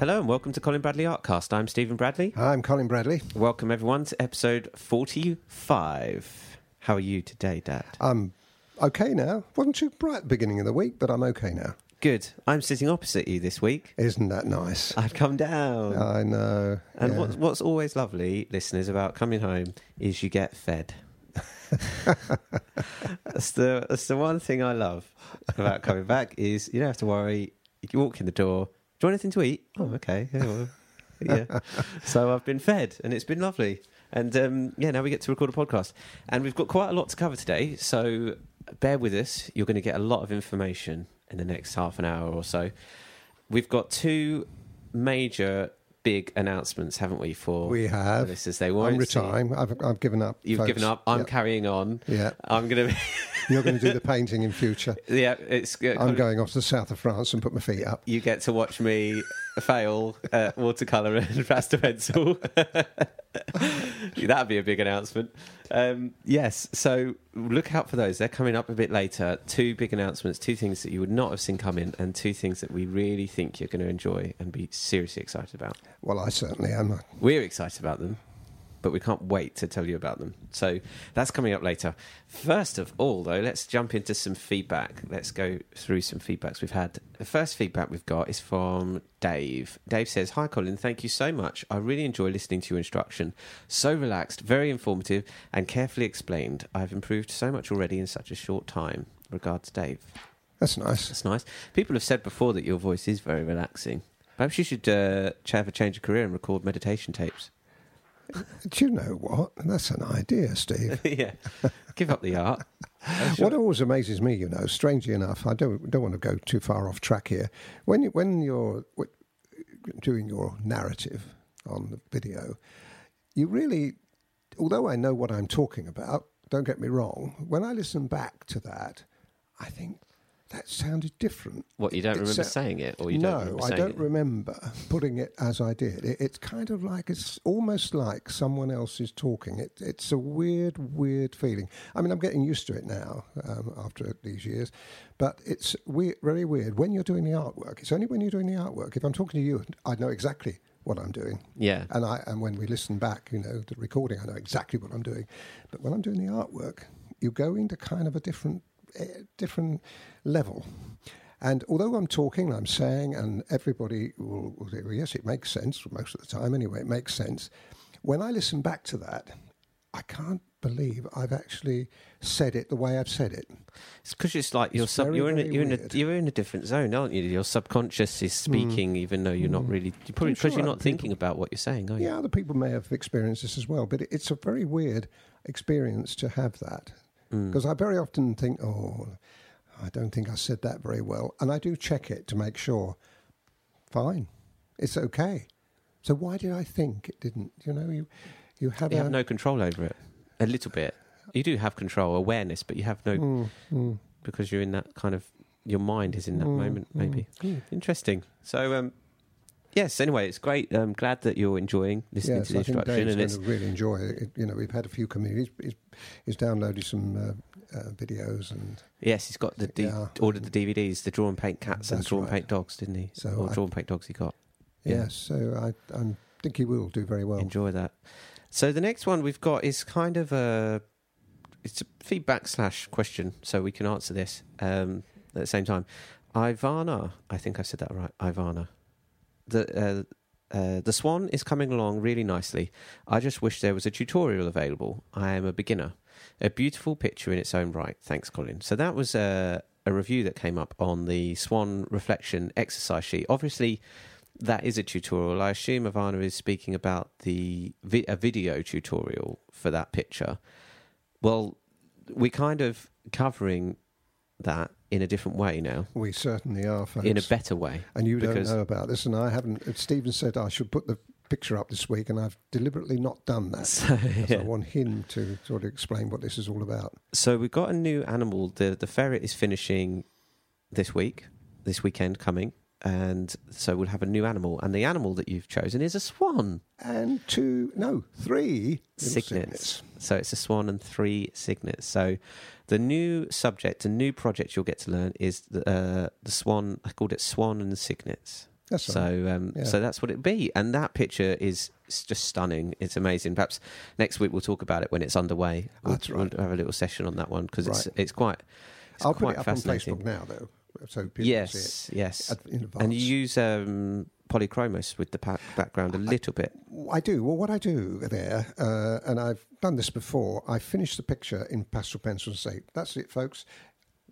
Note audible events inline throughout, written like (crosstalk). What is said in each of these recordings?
Hello and welcome to Colin Bradley Artcast. I'm Stephen Bradley. I'm Colin Bradley. Welcome everyone to episode 45. How are you today, Dad? I'm okay now. Wasn't too bright at the beginning of the week, but I'm okay now. Good. I'm sitting opposite you this week. Isn't that nice? I've come down. I know. and yeah. what's, what's always lovely, listeners, about coming home is you get fed. (laughs) that's the that's the one thing I love about coming back is you don't have to worry. You walk in the door. Do you want anything to eat? Oh, okay. Yeah. Yeah. so I've been fed, and it's been lovely. And um, yeah, now we get to record a podcast, and we've got quite a lot to cover today. So bear with us. You're going to get a lot of information in the next half an hour or so. We've got two major big announcements, haven't we? For We have. this is they won't I'm retiring. I've, I've given up. You've folks. given up. I'm Yeah. carrying on. Yeah. I'm going (laughs) to. You're going to do the painting in future. (laughs) yeah, it's. Uh, I'm going off to the south of France and put my feet up. You get to watch me fail at watercolor and (laughs) pastel pencil. That'd be a big announcement. Um, yes, so look out for those. They're coming up a bit later. Two big announcements, two things that you would not have seen coming, and two things that we really think you're going to enjoy and be seriously excited about. Well, I certainly am. We're excited about them, but we can't wait to tell you about them. So that's coming up later. First of all, though, let's jump into some feedback. Let's go through some feedbacks we've had. The first feedback we've got is from Dave. Dave says, Hi, Colin. Thank you so much. I really enjoy listening to your instruction. So relaxed, very informative, and carefully explained. I've improved so much already in such a short time. Regards, Dave. That's nice. That's nice. People have said before that your voice is very relaxing. Perhaps you should uh, have a change of career and record meditation tapes. (laughs) Do you know what? That's an idea, Steve. (laughs) yeah. Give up the art. What always amazes me, you know, strangely enough, I don't don't want to go too far off track here. When you, when you're doing your narrative on the video, you really, although I know what I'm talking about, don't get me wrong. When I listen back to that, I think that sounded different. What, you don't It remember sa- saying it? Or you no, don't remember I don't it? remember putting it as I did. It, it's kind of like it's almost like someone else is talking. It, it's a weird, weird feeling. I mean, I'm getting used to it now um, after these years, but it's weird, very weird when you're doing the artwork. It's only when you're doing the artwork. If I'm talking to you, I know exactly what I'm doing. Yeah. And I and when we listen back, you know, the recording, I know exactly what I'm doing. But when I'm doing the artwork, you go into kind of a different different level. And although I'm talking, I'm saying, and everybody will, will say, well, yes, it makes sense most of the time anyway, it makes sense. When I listen back to that, I can't believe I've actually said it the way I've said it. It's because it's like sub, very, you're in a, you're in a you're in a different zone, aren't you? Your subconscious is hmm. speaking, even though you're not hmm. really. You're probably because sure you're not thinking about what you're saying, are you? Yeah, other people may have experienced this as well, but it- it's a very weird experience to have that. Because I very often think, oh, I don't think I said that very well. And I do check it to make sure, fine, it's okay. So why did I think it didn't? You know, you, you have, You a, have no control over it. A little bit. You do have control, awareness, but you have no Mm, mm, because you're in that kind of your mind is in that moment. Maybe mm. interesting. So um, yes. Anyway, it's great. I'm glad that you're enjoying listening Yes, to the I think instruction, Dave's and going it's to really enjoy it. You know, we've had a few communities. He's, he's downloaded some uh, uh, videos and yes, he's got the D- Yeah. ordered the DVDs, the draw and paint cats and draw and right. paint dogs, didn't he? So or I- draw and paint dogs he got. Yeah. yes, so I, I think he will do very well. Enjoy that. So the next one we've got is kind of a it's a feedback slash question, so we can answer this um, at the same time. Ivana, I think I said that right. Ivana, the uh, uh, the swan is coming along really nicely. I just wish there was a tutorial available. I am a beginner. A beautiful picture in its own right. Thanks, Colin. So that was a, a review that came up on the swan reflection exercise sheet. Obviously, that is a tutorial. I assume Ivana is speaking about the vi- a video tutorial for that picture. Well, we're kind of covering that in a different way now, We certainly are, folks. in a better way. and you don't know about this, and I haven't. Stephen said I should put the picture up this week, and I've deliberately not done that. (laughs) So, yeah. I want him to sort of explain what this is all about. so we've got a new animal. The the ferret is finishing this week, this weekend coming, and so we'll have a new animal. And the animal that you've chosen is a swan. And two, no, three little Cygnets. So it's a swan and three cygnets. So the new subject, a new project you'll get to learn is the, uh, the swan. I called it swan and cygnets. That's so right. um, Yeah. so that's what it'd be. And that picture is just stunning. It's amazing. Perhaps next week we'll talk about it when it's underway. We'll, That's right. We'll have a little session on that one because it's Right. it's quite it's I'll quite put it up on. Facebook now, though, so people yes, yes. it ad- in advance. And you use um, polychromos with the pa- background a little bit. I do. Well, what I do there, uh, and I've done this before, I finish the picture in pastel pencil and say, "That's it, folks.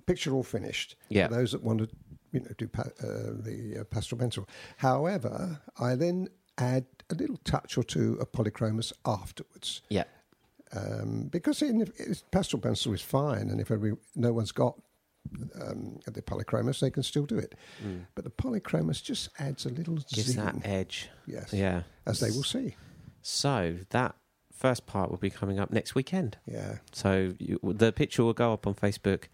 Picture all finished." Yeah. For those that want to, you know, do pa- uh, the uh, pastel pencil. However, I then add a little touch or two of polychromos afterwards, Yeah, um, because in, if pastel pencil is fine, and if every, no one's got um, the polychromos, they can still do it. But the polychromos just adds a little Mm. gives that edge. Yes. Yeah. As they will see. So that first part will be coming up next weekend. Yeah. So you, the picture will go up on Facebook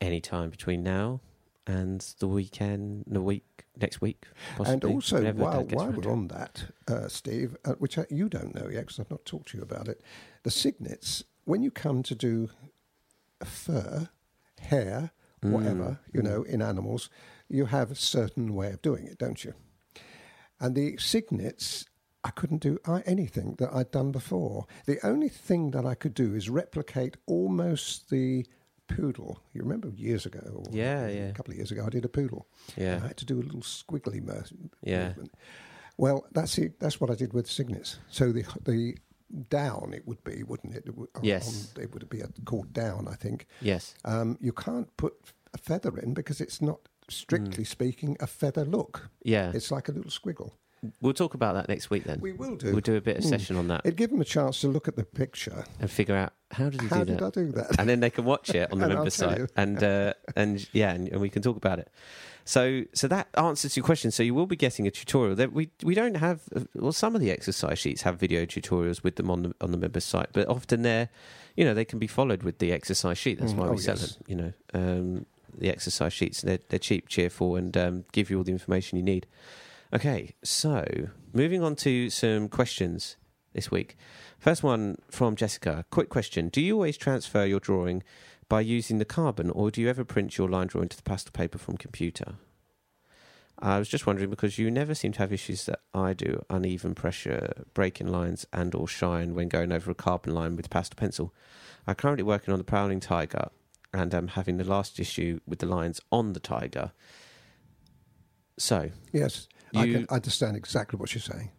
anytime between now and the weekend, the week next week, possibly. and also, while, while we're on that, uh, Steve, uh, which I, you don't know yet because I've not talked to you about it, the cygnets, when you come to do a fur, hair, Mm, whatever, you know, in animals, you have a certain way of doing it, don't you? And the cygnets, I couldn't do anything that I'd done before. The only thing that I could do is replicate almost the poodle. You remember years ago, Yeah, yeah. a couple of years ago, I did a poodle. Yeah. I had to do a little squiggly mo- Yeah. movement. Well, that's it. That's what I did with cygnets. So the the down it would be, wouldn't it? it would, Yes. on- it would be a, called down, I think. Yes. Um, you can't put a feather in because it's not, strictly speaking, a feather look. Yeah. It's like a little squiggle. We'll talk about that next week then. We will do. We'll do a bit of Mm. session on that It'd give them a chance to look at the picture. and figure out how did he How do did that. I do that? and then they can watch it on the (laughs) member site, you. and uh, and yeah, and, and we can talk about it. So so that answers your question. So you will be getting a tutorial. There, we we don't have well, some of the exercise sheets have video tutorials with them on the on the member site, but often they're, you know, they can be followed with the exercise sheet. That's Mm, why oh, we sell yes. them. You know, um, the exercise sheets they're they're cheap, cheerful, and um, give you all the information you need. Okay, so moving on to some questions this week. First one from Jessica. Quick question: Do you always transfer your drawing by using the carbon, or do you ever print your line drawing to the pastel paper from computer? I was just wondering because you never seem to have issues that I do: uneven pressure, breaking lines, and/or shine when going over a carbon line with pastel pencil. I'm currently working on the Prowling Tiger, and I'm having the last issue with the lines on the Tiger. So, Yes, I can understand exactly what you're saying.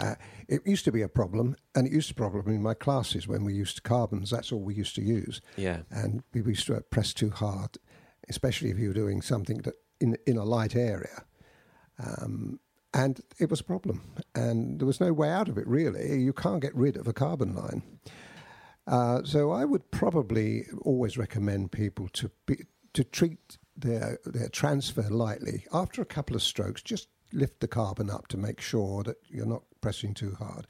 Uh, it used to be a problem, and it used to be a problem in my classes when we used carbons. That's all we used to use, yeah, and we used to press too hard, especially if you were doing something that in in a light area. Um, and it was a problem, and there was no way out of it. Really, you can't get rid of a carbon line. Uh, so I would probably always recommend people to be to treat their their transfer lightly. After a couple of strokes, just lift the carbon up to make sure that you're not pressing too hard.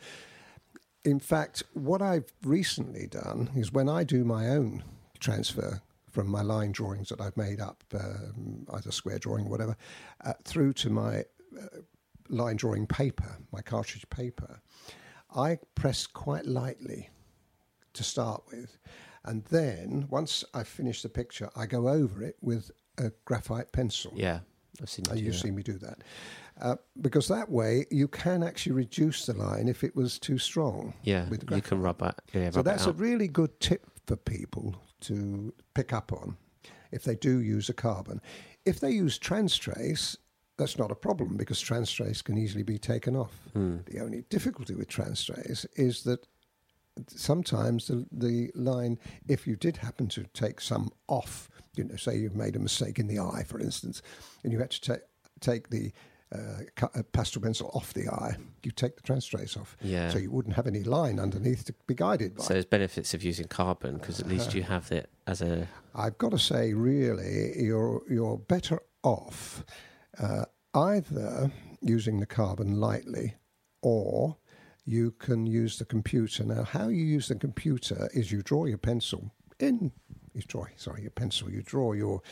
In fact, what I've recently done is when I do my own transfer from my line drawings that I've made up, um, either square drawing or whatever, uh, through to my uh, line drawing paper, my cartridge paper, I press quite lightly to start with. And then once I finish the picture, I go over it with a graphite pencil. yeah, I've seen you you that. see me do that. Uh, because that way you can actually reduce the line if it was too strong. Yeah, you can rub it. Yeah, So rub it that's a really good tip for people to pick up on if they do use a carbon. If they use Transtrace, that's not a problem because Transtrace can easily be taken off. Hmm. The only difficulty with Transtrace is that sometimes the, the line, if you did happen to take some off, you know, say you've made a mistake in the eye, for instance, and you had to ta- take the uh, cu- uh, pastel pencil off the eye, you take the Transtrace off. Yeah. So you wouldn't have any line underneath to be guided by. So there's benefits of using carbon because at least you have it as a I've got to say, really, you're you're better off uh, either using the carbon lightly, or you can use the computer. Now, how you use the computer is you draw your pencil in. You draw, sorry, your pencil. You draw your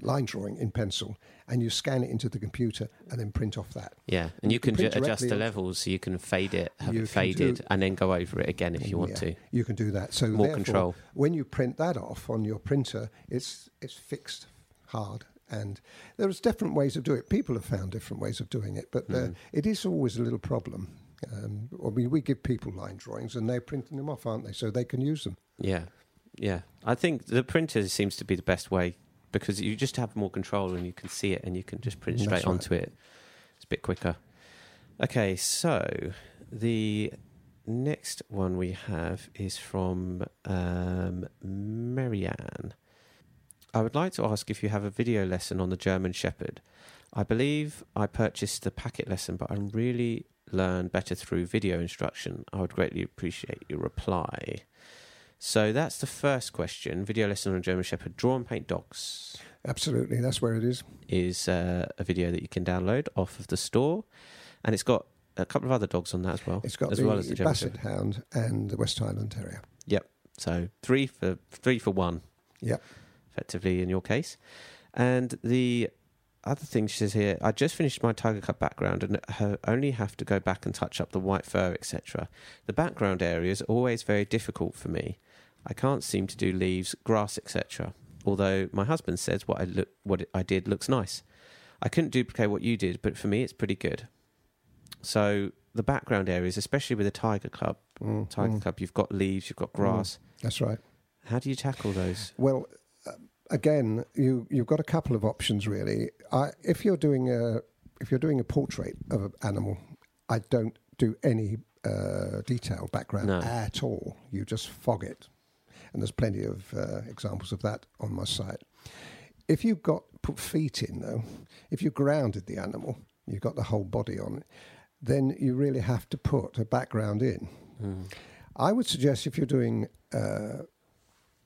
line drawing in pencil, and you scan it into the computer, and then print off that. yeah, and you, You can can, ju- adjust the levels so you can fade it, have it faded, do- and then go over it again if you want Yeah, to. You can do that. So More control. When you print that off on your printer, it's it's fixed hard, And there's different ways of doing it. People have found different ways of doing it, but Mm. it is always a little problem. Um, I mean, we give people line drawings and they're printing them off, aren't they? So they can use them. Yeah, yeah. I think the printer seems to be the best way because you just have more control and you can see it and you can just print That's straight right. onto it. It's a bit quicker. Okay, so the next one we have is from um, Marianne. I would like to ask if you have a video lesson on the German Shepherd. I believe I purchased the packet lesson, but I am really learn better through video instruction. I would greatly appreciate your reply. So that's the first question. Video lesson on German Shepherd. Draw and paint dogs Absolutely, that's where it is. is uh, a video that you can download off of the store, and it's got a couple of other dogs on that as well. It's got as the well as the German Basset Shepherd. Hound and the West Highland Terrier. Yep. So three for three for one. Yep. effectively in your case. And the other thing she says here, I just finished my Tiger Cub background and only have to go back and touch up the white fur, etc. The background area is always very difficult for me. I can't seem to do leaves, grass, etc. Although my husband says what I look, what I did looks nice. I couldn't duplicate what you did, but for me it's pretty good. So the background areas, especially with the Tiger Cub, Mm, Tiger mm, Cub, you've got leaves, you've got grass. that's right. How do you tackle those? Well, uh, again, you you've got a couple of options really. I, if you're doing a if you're doing a portrait of an animal, I don't do any uh, detailed background No. at all. You just fog it, and there's plenty of uh, examples of that on my site. If you've got put feet in though, if you grounded the animal, you've got the whole body on it, then you really have to put a background in. Mm. I would suggest if you're doing uh,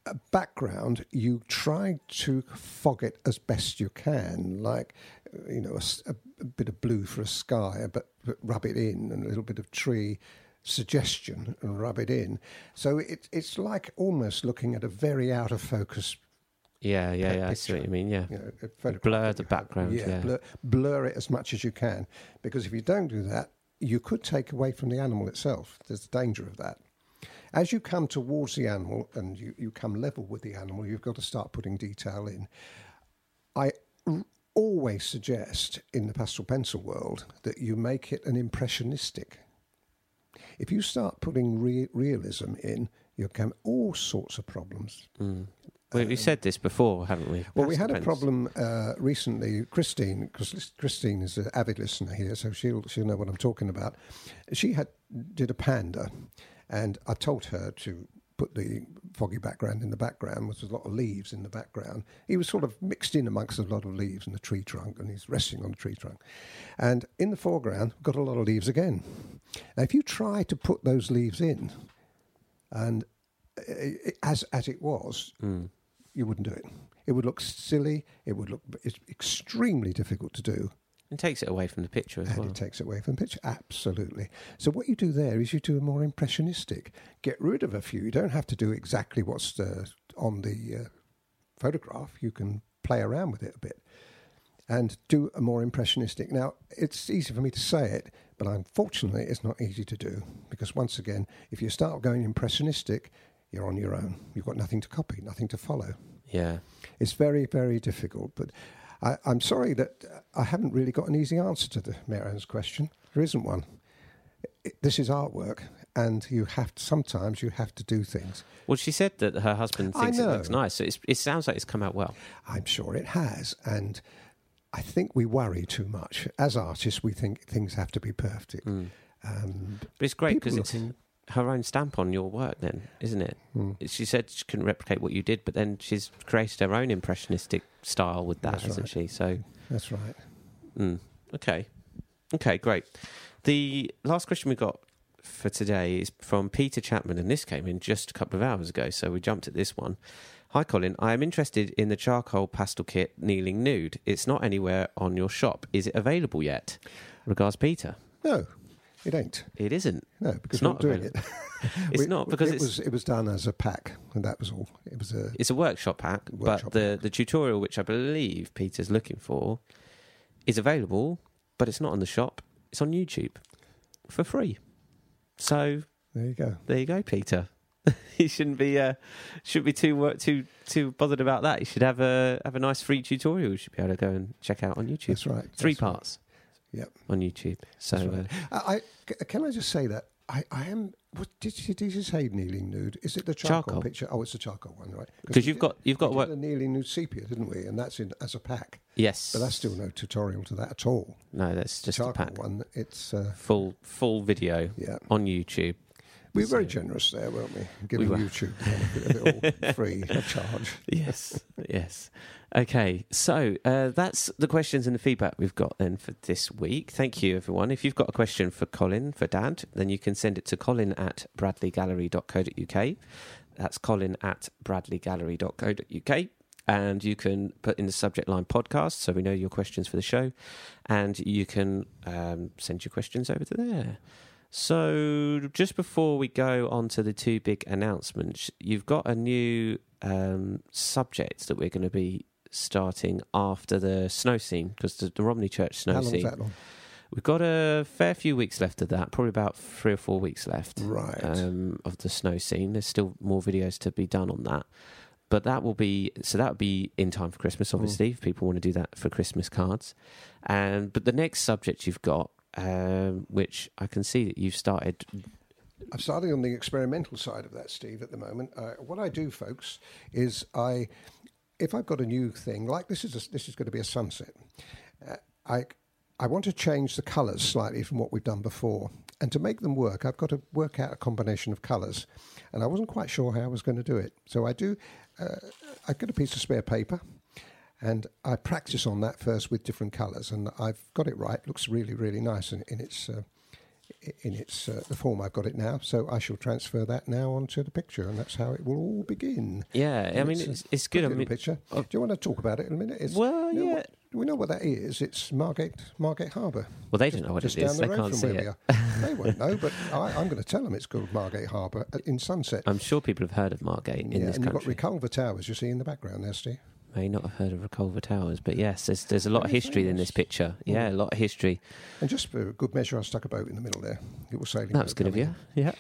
a background, you try to fog it as best you can, like you know a- a bit of blue for a sky, but, but rub it in, and a little bit of tree suggestion and rub it in. So it, it's like almost looking at a very out of focus, Yeah, yeah, yeah. I see what you mean. Yeah. you know, Blur the background, yeah. blur, blur it as much as you can, because if you don't do that, you could take away from the animal itself. There's a danger of that. As you come towards the animal and you, you come level with the animal, you've got to start putting detail in. I r- always suggest in the pastel pencil world that you make it an impressionistic. If you start putting re- realism in, you'll come all sorts of problems. Mm. Well, Um, we've said this before, haven't we? Well, we had a problem uh, recently. Christine, because Christine is an avid listener here, so she'll she'll know what I'm talking about. She had did a panda, and I told her to put the foggy background in the background with a lot of leaves in the background. He was sort of mixed in amongst a lot of leaves and the tree trunk, and he's resting on the tree trunk. And in the foreground, got a lot of leaves again. Now, if you try to put those leaves in, and uh, as as it was, Mm. you wouldn't do it. It would look silly. It would look. It's extremely difficult to do, It takes it away from the picture as and well. it takes it away from the picture. Absolutely. So what you do there is you do a more impressionistic. Get rid of a few. You don't have to do exactly what's uh, on the uh, photograph. You can play around with it a bit, and do a more impressionistic. Now it's easy for me to say it, but unfortunately, it's not easy to do because once again, if you start going impressionistic, you're on your own. You've got nothing to copy, nothing to follow. Yeah. It's very, very difficult. But I, I'm sorry that I haven't really got an easy answer to the Marianne's question. There isn't one. It- this is artwork, and you have to, sometimes you have to do things. Well, she said that her husband thinks it looks nice. So it's, it sounds like it's come out well. I'm sure it has, and I think we worry too much as artists. We think things have to be perfect. Mm. Um, But it's great because it's looking- her own stamp on your work, then, isn't it? hmm. She said she couldn't replicate what you did, but then she's created her own impressionistic style with that, That's hasn't right. she? So, That's right. mm, okay. Okay, great. The last question we got for today is from Peter Chapman, and this came in just a couple of hours ago, so we jumped at this one. Hi, Colin. I am interested in the charcoal pastel kit Kneeling Nude. It's not anywhere on your shop. Is it available yet? Regards, Peter. No, it ain't. It isn't. No, because It's we're not not doing it. (laughs) It's We- not because it it's was it was done as a pack, and that was all. It was a It's a workshop pack, Workshop but the, the tutorial, which I believe Peter's looking for, is available, but it's not on the shop. It's on YouTube for free. So there you go. there you go, Peter. (laughs) you shouldn't be uh, shouldn't be too too too bothered about that. You should have a have a nice free tutorial. You should be able to go and check out on YouTube. That's right. Three that's right. Yep. On YouTube. So right. uh, I, I- can I just say that I, I am. What did you, did you say kneeling nude? Is it the charcoal, Charcoal. picture? Oh, it's the charcoal one, right? because you've did- got you've got work. a kneeling nude sepia, didn't we? And that's in as a pack. Yes, But that's still no tutorial to that at all. no. That's just a charcoal pack. one. It's uh, Full full video yeah. on YouTube. We were very generous there, weren't we? Giving were. YouTube the benefit of it all free of charge. yes, yes. Okay, so uh, that's the questions and the feedback we've got then for this week. Thank you, everyone. If you've got a question for Colin, for Dad, then you can send it to colin at bradleygallery.co.uk. That's colin at bradleygallery.co.uk. And you can put in the subject line podcast so we know your questions for the show. And you can um, send your questions over to there. So, just before we go on to the two big announcements, you've got a new um, subject that we're going to be starting after the snow scene because the, the Romney Church snow How long's scene. that long? We've got a fair few weeks left of that, probably about three or four weeks left Right. um, of the snow scene. There's still more videos to be done on that. But that will be so that will be in time for Christmas, obviously, if people want to do that for Christmas cards. And but the next subject you've got, um, which I can see that you've started. I'm starting on the experimental side of that, Steve, at the moment. Uh, what I do, folks, is I, if I've got a new thing like this is a, this is going to be a sunset, uh, I I want to change the colours slightly from what we've done before, and to make them work, I've got to work out a combination of colours, and I wasn't quite sure how I was going to do it. So I do. Uh, I've got a piece of spare paper. And I practice on that first with different colours, and I've got it right. Looks really, really nice in, in its uh, in its uh, the form I've got it now. So I shall transfer that now onto the picture, and that's how it will all begin. Yeah, I And mean it's it's, it's good. I mean, picture. oh. Do you want to talk about it in a minute? It's, well, you know yeah. what- we know what that is. It's Margate Margate Harbour. Well, they don't know what just it is. down the They road can't from see where it. we are. (laughs) they won't know, but I, I'm going to tell them it's called Margate Harbour uh, in Sunset. I'm sure people have heard of Margate in yeah, this and you've got country. Reculver Towers. You see in the background there, Steve. May not have heard of Reculver Towers, but yes, there's there's a lot of Very history in this picture. Yeah, a lot of history. And just for good measure, I stuck a boat in the middle there. It was sailing. That was boat good of coming you. Yeah.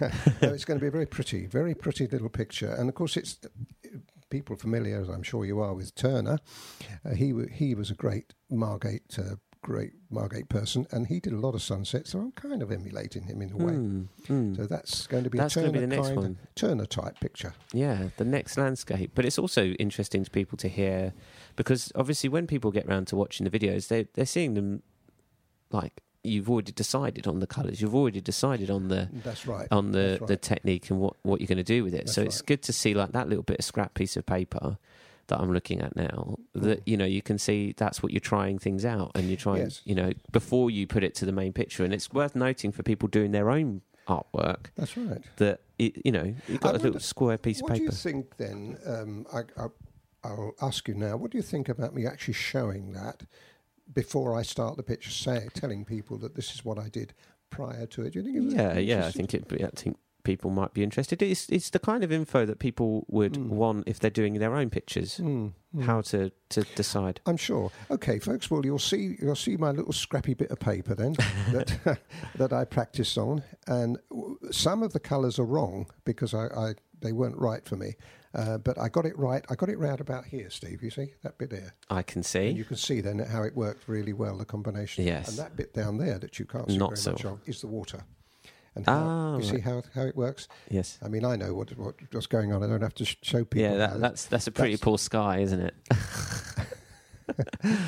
(laughs) no, it's going to be a very pretty, very pretty little picture. And of course, it's people familiar, as I'm sure you are, with Turner. Uh, he wa- he was a great Margate, uh, great Margate person, and he did a lot of sunsets. So I'm kind of emulating him in a way. Mm, mm. So that's going to be That's a Turner be the next kind, one. Turner type picture. Yeah, the next landscape. But it's also interesting to people to hear because obviously when people get round to watching the videos, they they're seeing them like you've already decided on the colours. You've already decided on the That's right. on the, That's the technique and what, what you're going to do with it. That's so it's right. good to see like that little bit of scrap piece of paper that I'm looking at now. That you know you can see that's what you're trying things out, and you're trying Yes. you know before you put it to the main picture. And it's worth noting for people doing their own artwork That's right. that it, you know you've got I a little square piece of paper. What do you think then? Um, I, I, I'll ask you now. What do you think about me actually showing that before I start the picture, say, telling people that this is what I did prior to it? Do you think? Yeah, yeah. I think it. I think people might be interested. It's it's the kind of info that people would Mm. want if they're doing their own pictures. Mm, mm. How to to decide. I'm sure. Okay, folks. Well, you'll see. You'll see my little scrappy bit of paper then (laughs) that (laughs) that I practiced on, and w- some of the colours are wrong because I, I they weren't right for me. Uh, but I got it right. I got it round about here, Steve. You see that bit there, I can and see. you can see then how it worked really well. The combination. Yes. And that bit down there that you can't see Not very so. much of is the water. And how, Ah, you see how how it works. Yes. I mean, I know what, what what's going on. I don't have to sh- show people. Yeah, that, that's that's a pretty that's- poor sky, isn't it? (laughs)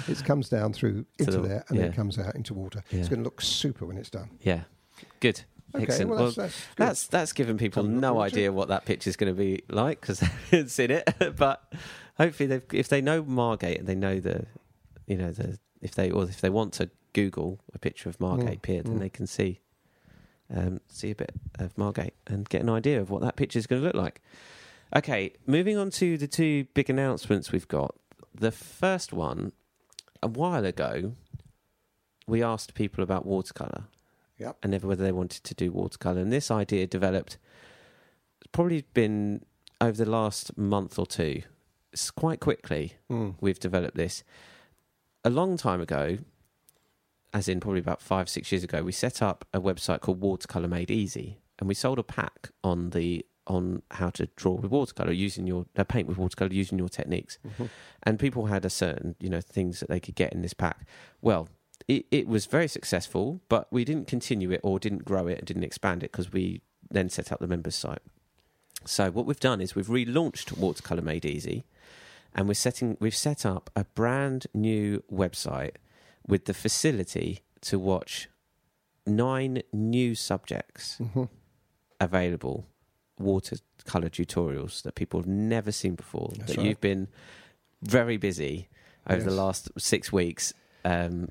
It comes down through (laughs) into the- there and then yeah. it comes out into water. It's going to look super when it's done. yeah. Good. Okay, Excellent. well, Well, that's, that's. That's that's given people Something no to. idea what that picture's going to be like because (laughs) they haven't seen it. but hopefully, they've, if they know Margate and they know the, you know the if they or if they want to Google a picture of Margate Mm, Pier, then mm. they can see um, see a bit of Margate and get an idea of what that picture is going to look like. Okay, moving on to the two big announcements we've got. The first one, a while ago, we asked people about watercolor Yep. and never whether they wanted to do watercolor. And this idea developed. It's probably been over the last month or two. It's quite quickly Mm. we've developed this. A long time ago, as in probably about five six years ago, we set up a website called Watercolor Made Easy, and we sold a pack on the on how to draw with watercolor, using your uh, paint with watercolor, using your techniques. And people had a certain, you know, things that they could get in this pack. Well, it, it was very successful, but we didn't continue it or didn't grow it and didn't expand it because we then set up the members site. So what we've done is we've relaunched Watercolor Made Easy, and we're setting we've set up a brand new website with the facility to watch nine new subjects Mm-hmm. available watercolor tutorials that people have never seen before. That's that right. you've been very busy over the last six weeks, um,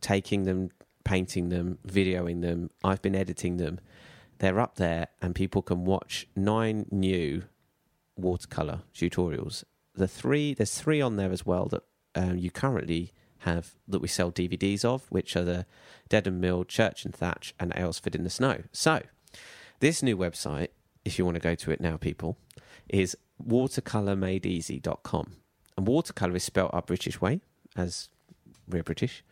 taking them, painting them, videoing them. I've been editing them. They're up there, and people can watch nine new watercolor tutorials. The three there's three on there as well that um, you currently have that we sell DVDs of, which are the Dedham Mill, Church and Thatch, and Aylesford in the Snow. So this new website, if you want to go to it now, people, is watercolormadeeasy.com. And watercolor is spelt our British way, as we're British.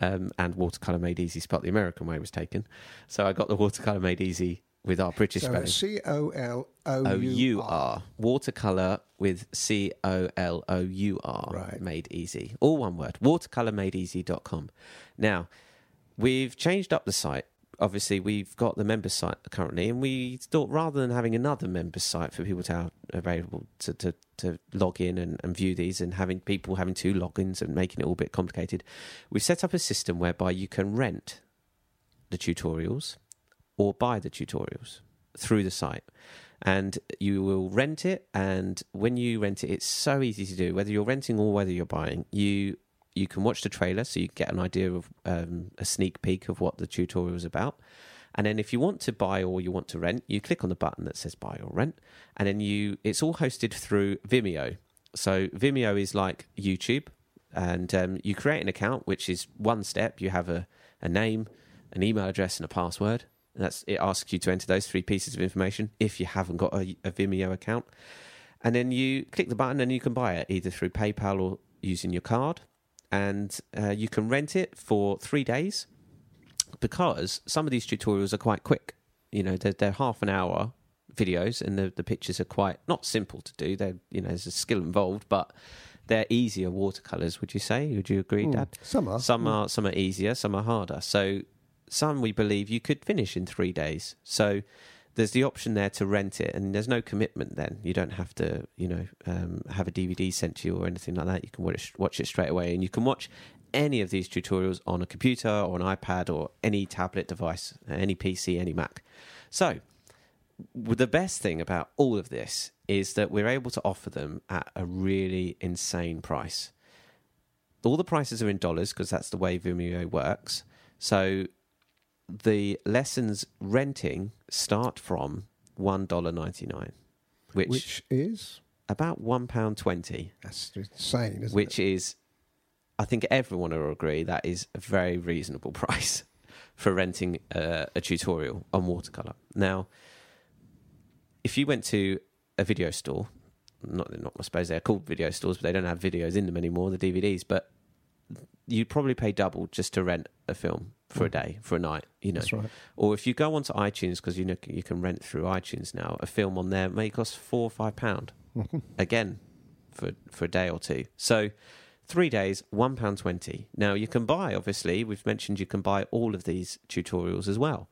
Um, and watercolor made easy spelt the American way was taken. So I got the watercolor made easy with our British So spelling. C O L O U. R. Watercolor with C O L O U R. Right. Made easy. All one word. Watercolormadeeasy.com. Now, we've changed up the site. Obviously, we've got the member site currently, and we thought rather than having another member site for people to have available to, to, to log in and, and view these and having people having two logins and making it all a bit complicated, we've set up a system whereby you can rent the tutorials or buy the tutorials through the site. And you will rent it and when you rent it it's so easy to do. Whether you're renting or whether you're buying you you can watch the trailer so you get an idea of um, a sneak peek of what the tutorial is about. And then if you want to buy or you want to rent you click on the button that says buy or rent and then you it's all hosted through vimeo. So vimeo is like youtube and um, you create an account which is one step. You have a, a name an email address and a password that's it asks you to enter those three pieces of information if you haven't got a, a Vimeo account, and then you click the button and you can buy it either through PayPal or using your card, and uh, you can rent it for three days because some of these tutorials are quite quick. You know, they're, they're half an hour videos, and the the pictures are quite not simple to do. They're you know there's a skill involved, but they're easier watercolors. Would you say? Would you agree, Hmm. Dad? Some are. Some are some are easier, some are harder. So some we believe you could finish in three days. So there's the option there to rent it, and there's no commitment. Then you don't have to, you know, um, have a DVD sent to you or anything like that. You can watch watch it straight away, and you can watch any of these tutorials on a computer or an iPad or any tablet device, any PC, any Mac. So the best thing about all of this is that we're able to offer them at a really insane price all the prices are in dollars because that's the way Vimeo works. So the lessons renting start from one dollar ninety nine, which, Which is about one pound twenty, that's insane, isn't it? which it? is, I think everyone will agree that is a very reasonable (laughs) price for renting uh, a tutorial on watercolor. Now, if you went to a video store, not, not I suppose they're called video stores, but they don't have videos in them anymore, the DVDs, but you'd probably pay double just to rent a film for a day, for a night, you know. That's right. Or if you go onto iTunes, because you know you can rent through iTunes now, a film on there may cost four or five pound (laughs) again for for a day or two. So three days, one pound twenty. Now you can buy. Obviously, we've mentioned you can buy all of these tutorials as well,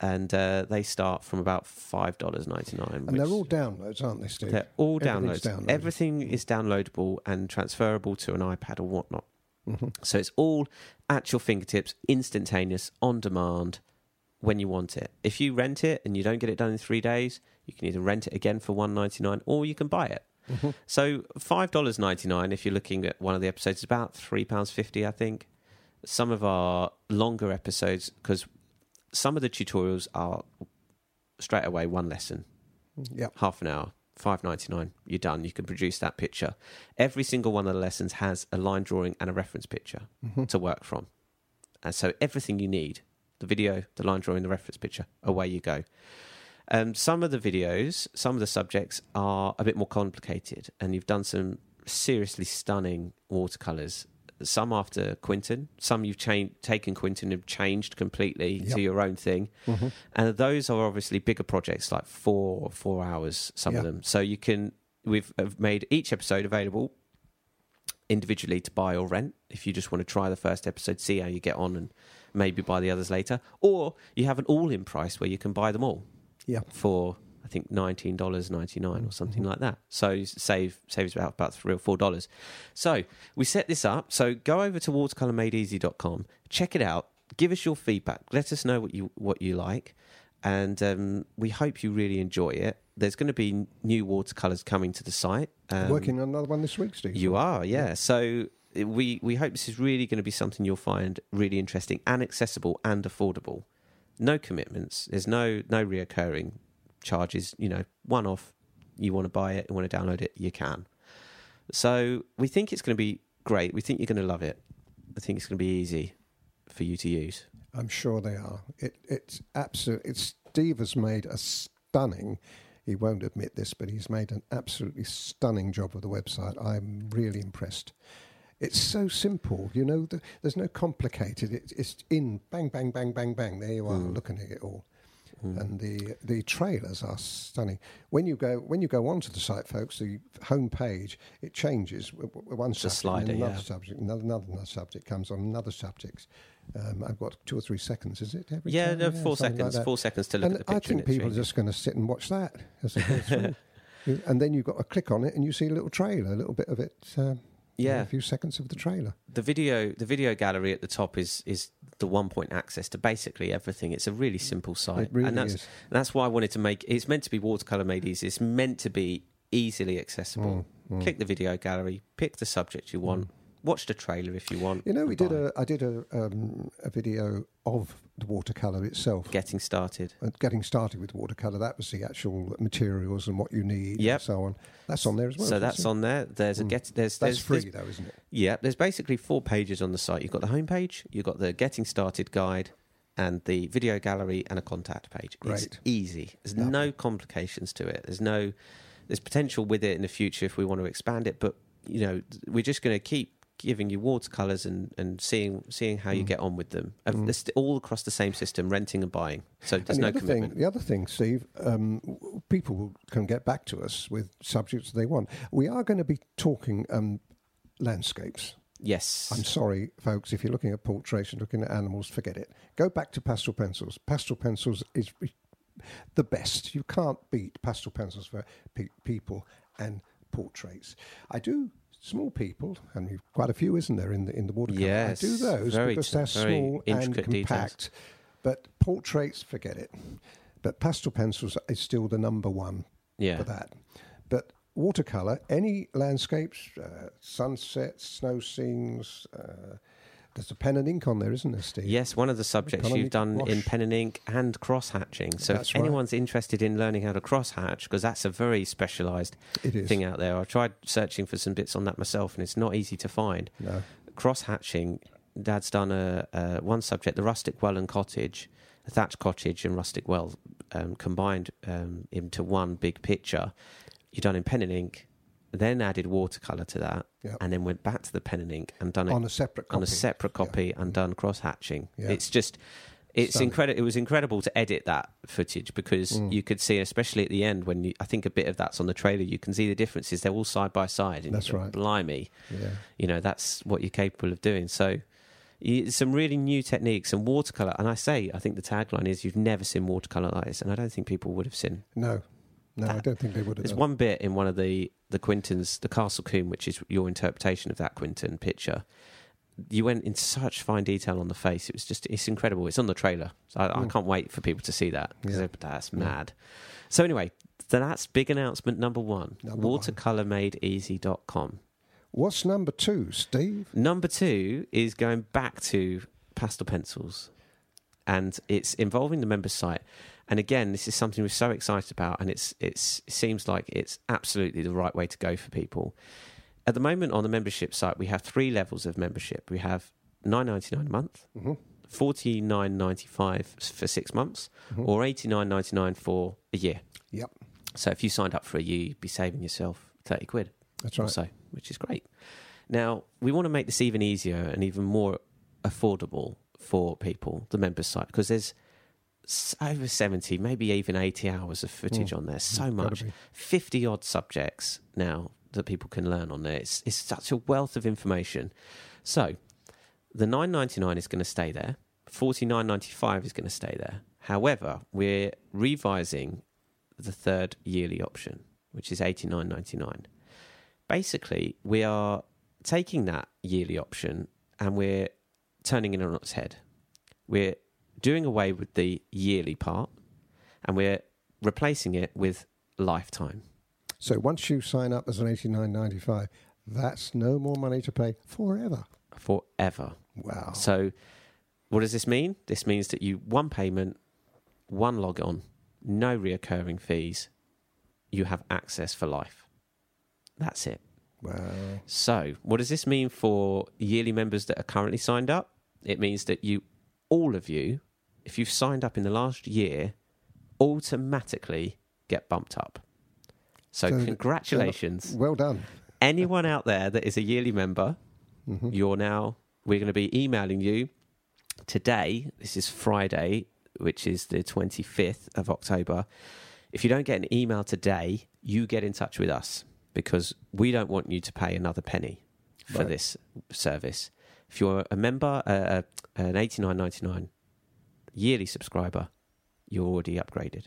and uh, they start from about five dollars ninety nine. And they're all downloads, aren't they, Steve? They're all downloads. Everything is downloadable and transferable to an iPad or whatnot. Mm-hmm. So it's all at your fingertips, instantaneous, on demand, when you want it. If you rent it and you don't get it done in three days, you can either rent it again for one ninety nine or you can buy it. Mm-hmm. So five dollars ninety nine. If you're looking at one of the episodes, is about three pounds fifty, I think. Some of our longer episodes, because some of the tutorials are straight away one lesson Yep. half an hour, five ninety nine. You're done. You can produce that picture. Every single one of the lessons has a line drawing and a reference picture Mm-hmm. to work from, and so everything you need the video, the line drawing, the reference picture away you go. Um, some of the videos, some of the subjects are a bit more complicated, and you've done some seriously stunning watercolors some after Quinton, some you've cha- taken Quinton and changed completely Yep. to your own thing, Mhm. and those are obviously bigger projects, like four four hours, some of them. So you can we've made each episode available individually to buy or rent if you just want to try the first episode, see how you get on, and maybe buy the others later. Or you have an all-in price where you can buy them all Yeah. for think nineteen dollars ninety nine or something like that. So you save saves about about three or four dollars. So we set this up. So go over to watercolormadeeasy.com, check it out, give us your feedback, let us know what you what you like, and um, we hope you really enjoy it. There's going to be new watercolors coming to the site. Um, Working on another one this week, Steve. you are, yeah. So uh, we we hope this is really going to be something you'll find really interesting and accessible and affordable. No commitments. There's no no reoccurring charges. You know, one off. You want to buy it, you want to download it, you can. So we think it's going to be great. We think you're going to love it. I think it's going to be easy for you to use. I'm sure they are. It, it's absolute. It's Steve has made a stunning. He won't admit this, but he's made an absolutely stunning job of the website. I'm really impressed. It's so simple, you know. The, there's no complicated. It, it's in bang, bang, bang, bang, bang. There you are, Mm. looking at it all. Mm. And the the trailers are stunning. When you go when you go onto the site, folks, the home page it changes. One subject, slider, another yeah. subject, another, another subject comes on another subject. Um, I've got two or three seconds, is it? Every Yeah, no, four something like seconds. four seconds to look and at the I think people are just going to sit and watch that (laughs) as they go through. You- and then you've got to click on it, and you see a little trailer, a little bit of it. Um, yeah. a few seconds of the trailer. the video the video gallery at the top is is the one point access to basically everything it's a really simple site It really and that's is. that's why i wanted to make it's meant to be watercolor made easy it's meant to be easily accessible Mm, mm. click the video gallery pick the subject you want watch the trailer if you want You know, we did buy. a I did a um, a video of the watercolor itself. getting started Uh, Getting started with watercolor, that was the actual materials and what you need, Yep. and so on. That's on there as well. so that's it? on there there's a Mm. get there's That's there's, free there's though, isn't it? yeah there's basically four pages on the site you've got the home page you've got the getting started guide and the video gallery and a contact page it's easy there's Lovely. no complications to it there's no there's potential with it in the future if we want to expand it but you know we're just going to keep giving you watercolors and and seeing seeing how you Mm. get on with them Mm. all across the same system renting and buying so there's the no commitment thing, the other thing, Steve, um, people can get back to us with subjects they want. We are going to be talking um, landscapes. yes I'm sorry, folks, if you're looking at portraits and looking at animals, forget it. Go back to pastel pencils. Pastel pencils is the best. You can't beat pastel pencils for pe- people and portraits. I do small people, and you've quite a few, isn't there, in the in the watercolor? Yes, I do those very because they're small and intricate details. compact. But portraits, forget it. But pastel pencils is still the number one yeah for that. But watercolor, any landscapes, uh, sunsets, snow scenes. Uh, there's a pen and ink on there, isn't there, Steve? Yes, one of the subjects Pen you've done in pen and ink and cross hatching. So That's if right. anyone's interested in learning how to cross hatch, because that's a very specialised thing out there. I've tried searching for some bits on that myself, and it's not easy to find. No. Cross hatching. Dad's done a, a one subject, the rustic well and cottage, a thatch cottage and rustic well um, combined um, into one big picture. You done in pen and ink, then added watercolor to that, Yep. and then went back to the pen and ink and done it On a separate copy. on a separate copy and done cross hatching. Yeah. It's just it's incredible. It was incredible to edit that footage because Mm. you could see, especially at the end, when you, I think a bit of that's on the trailer. You can see the differences. They're all side by side. And That's right. Blimey, Yeah. you know that's what you're capable of doing. So. Some really new techniques and watercolor, and I say I think the tagline is "You've never seen watercolor like this," and I don't think people would have seen. No. No, I don't think they would have There's done. one bit in one of the the Quintons, the Castle Combe, which is your interpretation of that Quinton picture. You went into such fine detail on the face. It was just it's incredible. It's on the trailer. So I, I Mm. can't wait for people to see that. Yeah. That's Yeah. mad. So anyway, that's big announcement number one. Number. Watercolormadeeasy.com. What's number two, Steve? Number two is going back to pastel pencils, and it's involving the member site. And again, this is something we're so excited about, and it's it's it seems like it's absolutely the right way to go for people. At the moment, on the membership site, we have three levels of membership. We have nine ninety nine a month, Mm-hmm. forty nine ninety five for six months, Mhm. or eighty nine ninety nine for a year. Yep. So if you signed up for a year, you'd be saving yourself thirty quid That's right. so, which is great. Now, we want to make this even easier and even more affordable for people, the members site, because there's over 70, maybe even 80 hours of footage Mm. on there. So Gotta much. 50 odd subjects now that people can learn on there. It's, it's such a wealth of information. So, the 9.99 is going to stay there. 49.95 is going to stay there. However, we're revising the third yearly option, which is 89.99. Basically, we are taking that yearly option and we're turning it on its head. We're doing away with the yearly part and we're replacing it with lifetime So once you sign up as an eighty nine ninety five, that's no more money to pay forever. forever. Wow. So, what does this mean? This means that you one payment, one log on, no reoccurring fees. You have access for life. That's it. Wow. So, what does this mean for yearly members that are currently signed up? It means that you, all of you, if you've signed up in the last year, automatically get bumped up. So, So- congratulations. Well done. (laughs) Anyone out there that is a yearly member, Mhm. you're now, we're going to be emailing you today. This is Friday, which is the 25th of October. If you don't get an email today, you get in touch with us because we don't want you to pay another penny for Right. this service. If you're a member, uh, uh, an 89.99 yearly subscriber, you're already upgraded.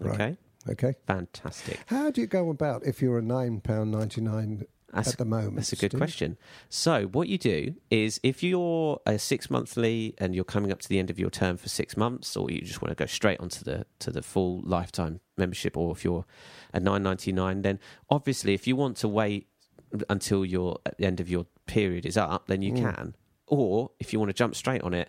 Right. Okay, Okay. fantastic. How do you go about if you're a nine pound ninety nine That's at the moment? That's a good Steve? question. So, what you do is if you're a six monthly and you're coming up to the end of your term for six months, or you just want to go straight onto the to the full lifetime membership, or if you're a nine ninety nine, then obviously if you want to wait until your at the end of your period is up, then you Mm. can. Or if you want to jump straight on it,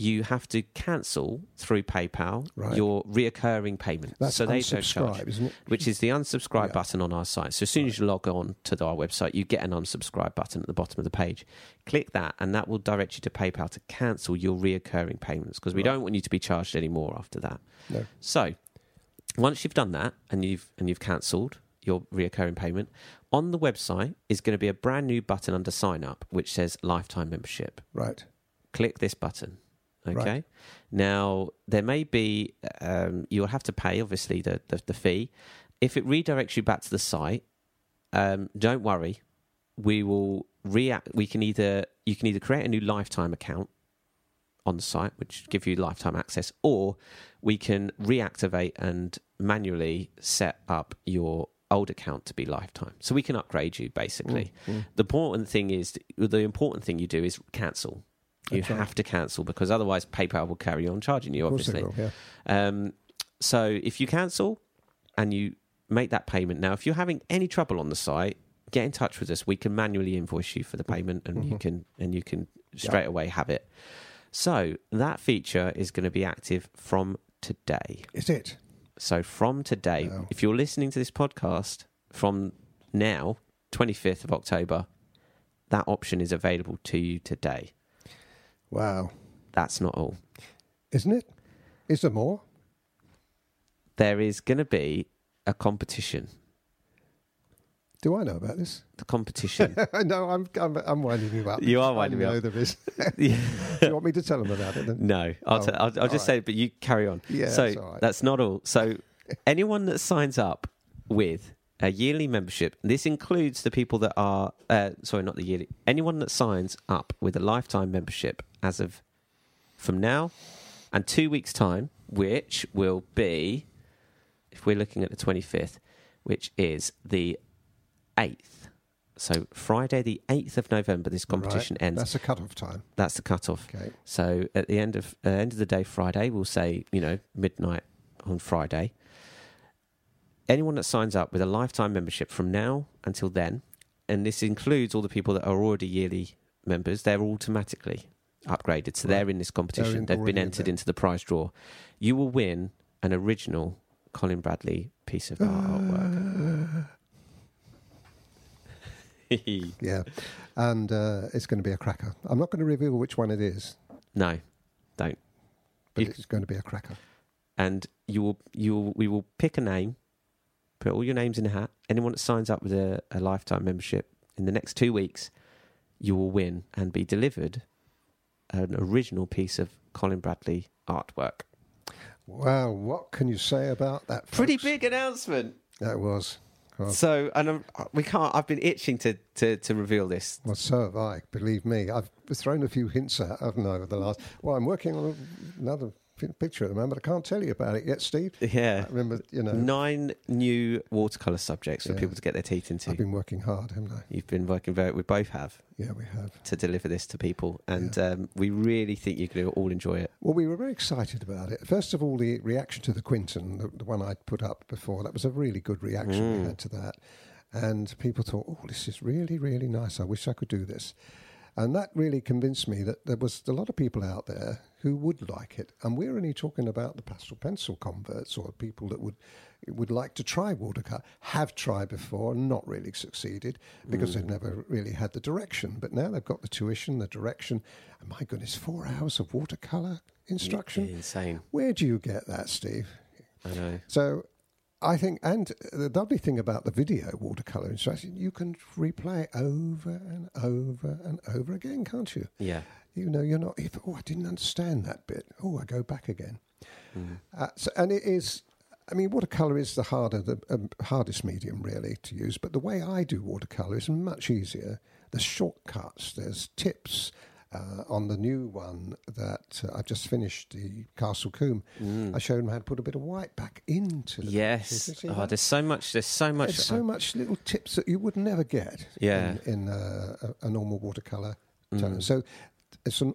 you have to cancel through PayPal Right. your reoccurring payment, That's so they don't charge which is the unsubscribe Yeah. button on our site. So as soon as you log on to our website, you get an unsubscribe button at the bottom of the page. Click that, and that will direct you to PayPal to cancel your reoccurring payments because we Right. don't want you to be charged anymore after that. No. So once you've done that and you've and you've cancelled your reoccurring payment, on the website is going to be a brand new button under sign up which says lifetime membership Right. click this button. Okay. Right. Now there may be um, you'll have to pay obviously the, the the fee. If it redirects you back to the site, um, don't worry. We will react. We can either you can either create a new lifetime account on the site, which give you lifetime access, or we can reactivate and manually set up your old account to be lifetime. So we can upgrade you basically. Mm, mm. The important thing is the important thing you do is cancel. You That's right. have to cancel because otherwise PayPal will carry on charging you. Obviously, will, yeah. um, so if you cancel and you make that payment now, if you're having any trouble on the site, get in touch with us. We can manually invoice you for the payment, and you Mhm. can and you can straight away have it. So that feature is going to be active from today. Is it? So from today, if you're listening to this podcast from now, 25th of October, that option is available to you today. Wow. That's not all. Isn't it? Is there more? There is going to be a competition. Do I know about this? The competition. (laughs) no, I'm, I'm I'm winding you up. You are winding me I know up. there is. (laughs) Yeah. Do (laughs) you want me to tell them about it then? No, I'll, Oh, t- I'll, I'll just say, it, but you carry on. Yeah, so that's right. that's not all. So anyone that signs up with a yearly membership, this includes the people that are, uh, sorry, not the yearly, anyone that signs up with a lifetime membership as of from now and two weeks' time, which will be, if we're looking at the 25th, which is the 8th. So Friday, the 8th of November, this competition ends. That's the cut-off time. That's the cut-off. Okay. So at the end of uh, end of the day, Friday, we'll say you know midnight on Friday. Anyone that signs up with a lifetime membership from now until then, and this includes all the people that are already yearly members, they're automatically upgraded. So Right. they're in this competition. in- They've been entered into the prize draw. You will win an original Colin Bradley piece of art artwork. (laughs) Yeah, (laughs) and uh, it's going to be a cracker. I'm not going to reveal which one it is, no, don't. but You- it's going to be a cracker. and you will you will, we will pick a name, put all your names in a hat. Anyone that signs up with a, a lifetime membership in the next two weeks, you will win and be delivered an original piece of Colin Bradley artwork. Wow, what can you say about that? Pretty big announcement. That was. Well, So, and um, we can't. I've been itching to to, to reveal this. well, so have I. Believe me, I've thrown a few hints out, haven't I, over the last. Well, I'm working on another picture at the moment. I can't tell you about it yet, Steve. Yeah, I remember, you know, nine new watercolor subjects for Yeah. people to get their teeth into. I've been working hard, haven't I? You've been working very. We both have Yeah, we have. to deliver this to people, and um, we really think you're going to all enjoy it. Well, we were very excited about it. First of all, the reaction to the Quinton, the, the one I'd put up before, that was a really good reaction Mm. we had to that. And people thought, oh, this is really, really nice. I wish I could do this. And that really convinced me that there was a lot of people out there who would like it. And we're only talking about the pastel pencil converts or people that would would like to try watercolor, have tried before and not really succeeded because they've mm. never really had the direction. But now they've got the tuition, the direction. And my goodness, four hours of watercolor instruction. Insane. Where do you get that, Steve? I know. So I think, and the lovely thing about the video watercolor instruction, you can replay it over and over and over again, can't you? Yeah. You know, you're not, if, oh, I didn't understand that bit. Oh, I go back again. Mm. Uh, so, and it is, I mean, watercolor is the harder, the um, hardest medium really to use. But the way I do watercolor is much easier. There's shortcuts. There's tips. Uh, on the new one that uh, I've just finished, the Castle Combe, I showed him how to put a bit of white back into the Mm. Yes. pictures. You see Oh, there's so much. There's so much. There's so much little tips that you would never get Yeah. in, in uh, a, a normal watercolor Mm. So, it's an,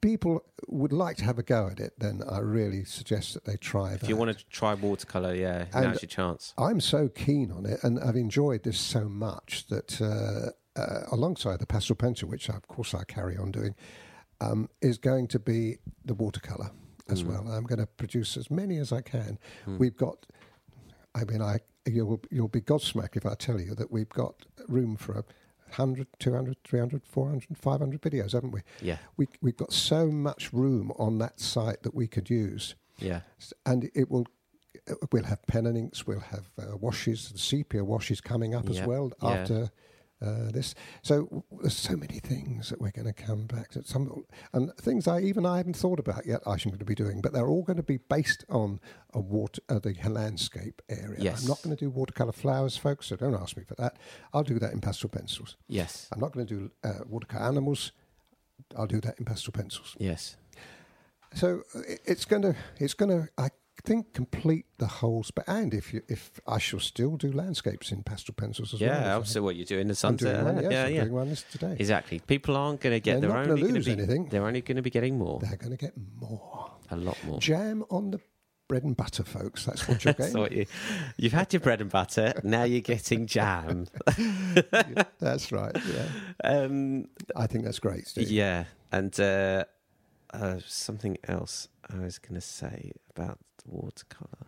people would like to have a go at it, then I really suggest that they try if that. you want to try watercolor, yeah, And- now's your chance. I'm so keen on it, and I've enjoyed this so much that uh, uh, alongside the pastel pencil, which of course I carry on doing, um, is going to be the watercolor as Mm. well. I'm going to produce as many as I can. We've got, I mean, I you'll you'll be godsmacked if I tell you that we've got room for a 100, 200, 300, 400, 500 videos, haven't we? Yeah. we we've got so much room on that site that we could use Yeah. and it will we'll have pen and inks we'll have uh, washes sepia washes coming up as well yeah. Uh, this so there's so many things that we're going to come back to some and things i even i haven't thought about yet i'm going to be doing but they're all going to be based on a water uh, the landscape area Yes. i'm not going to do watercolor flowers folks so don't ask me for that i'll do that in pastel pencils Yes. i'm not going to do uh, watercolor animals i'll do that in pastel pencils Yes. so it's going to it's going to I think complete the whole sp- and if you if I shall still do landscapes in pastel pencils as well. Yeah. Also, what you're doing the I'm doing sunset. one, yes, yeah. I'm Yeah. doing one this today. Exactly. People aren't going to get. They're They're, not only going to lose be. anything. They're only going to be getting more. They're going to get more A lot more. jam on the bread and butter, folks. That's what you're (laughs) getting. what you. You've had your bread and butter. Now you're getting jam. (laughs) that's right. Yeah, Um, I think that's great, Steve. yeah. And uh, uh, something else I was going to say about watercolor.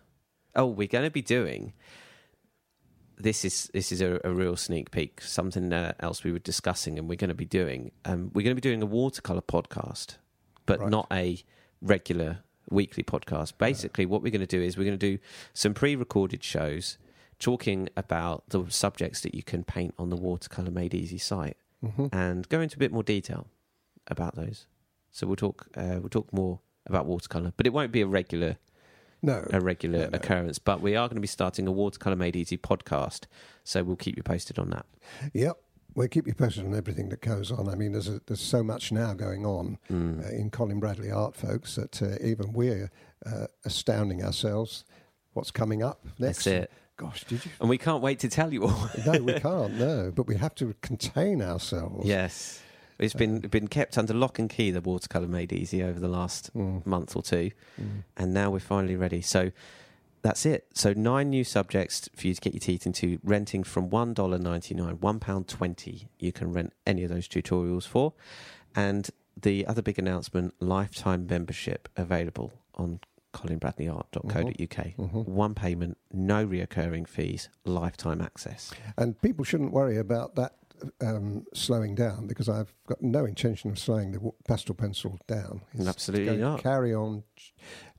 Oh, we're going to be doing. This is this is a, a real sneak peek. Something uh, else we were discussing, and we're going to be doing. Um, we're going to be doing a watercolor podcast, but Right. not a regular weekly podcast. Basically, what we're going to do is we're going to do some pre-recorded shows talking about the subjects that you can paint on the watercolor made easy site, hmm and go into a bit more detail about those. So we'll talk uh, we'll talk more about watercolor, but it won't be a regular No, a regular No, no. occurrence. But we are going to be starting a watercolor made easy podcast, so we'll keep you posted on that. Yep. We'll keep you posted on everything that goes on. I mean, there's a, there's so much now going on Mm. uh, in Colin Bradley art, folks, that uh, even we're uh, astounding ourselves. What's coming up next? That's it, Gosh, did you? and we can't wait to tell you all. No, we (laughs) can't. No, but we have to contain ourselves. yes, it's been been kept under lock and key. The watercolor made easy over the last Mm. month or two, Mm. and now we're finally ready. So that's it. So nine new subjects for you to get your teeth into. Renting from one dollar ninety nine, one pound twenty. You can rent any of those tutorials for, and the other big announcement: lifetime membership available on colinbradleyart.co.uk. Mhm. One payment, no reoccurring fees, lifetime access. And people shouldn't worry about that um, slowing down because I've got no intention of slowing the pastel pencil down. Absolutely not. Carry on.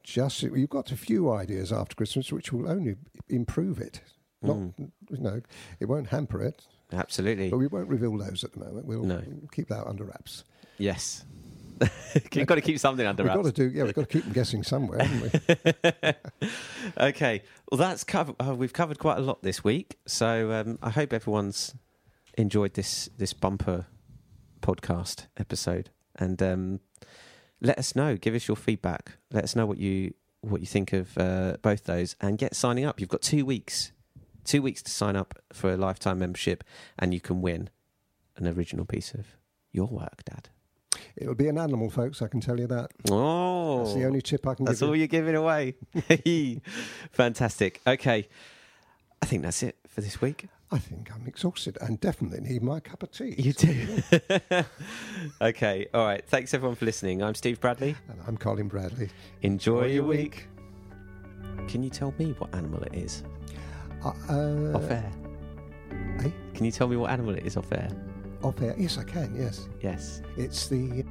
Just you've got a few ideas after Christmas which will only improve it. Not Mm. you know, it won't hamper it. Absolutely. But we won't reveal those at the moment. We'll No. keep that under wraps. Yes. (laughs) You've got to keep something under wraps. We've got to do, yeah, we've got to keep them guessing somewhere, haven't we? (laughs) okay. Well, that's covered. Uh, we've covered quite a lot this week, so um, I hope everyone's enjoyed this this bumper podcast episode. And um, let us know. Give us your feedback. Let us know what you what you think of uh, both those, and get signing up. You've got two weeks, two weeks to sign up for a lifetime membership, and you can win an original piece of your work, Dad. It'll be an animal, folks. I can tell you that. Oh, That's the only tip I can That's give all you. you're giving away. (laughs) Fantastic. Okay. I think that's it for this week. I think I'm exhausted and definitely need my cup of tea. You do. (laughs) okay. All right. Thanks everyone for listening. I'm Steve Bradley. And I'm Colin Bradley. Enjoy your week. Can you tell me what animal it is Uh, uh, off air? eh? Can you tell me what animal it is off air? Off air. Yes, I can. Yes, Yes. it's the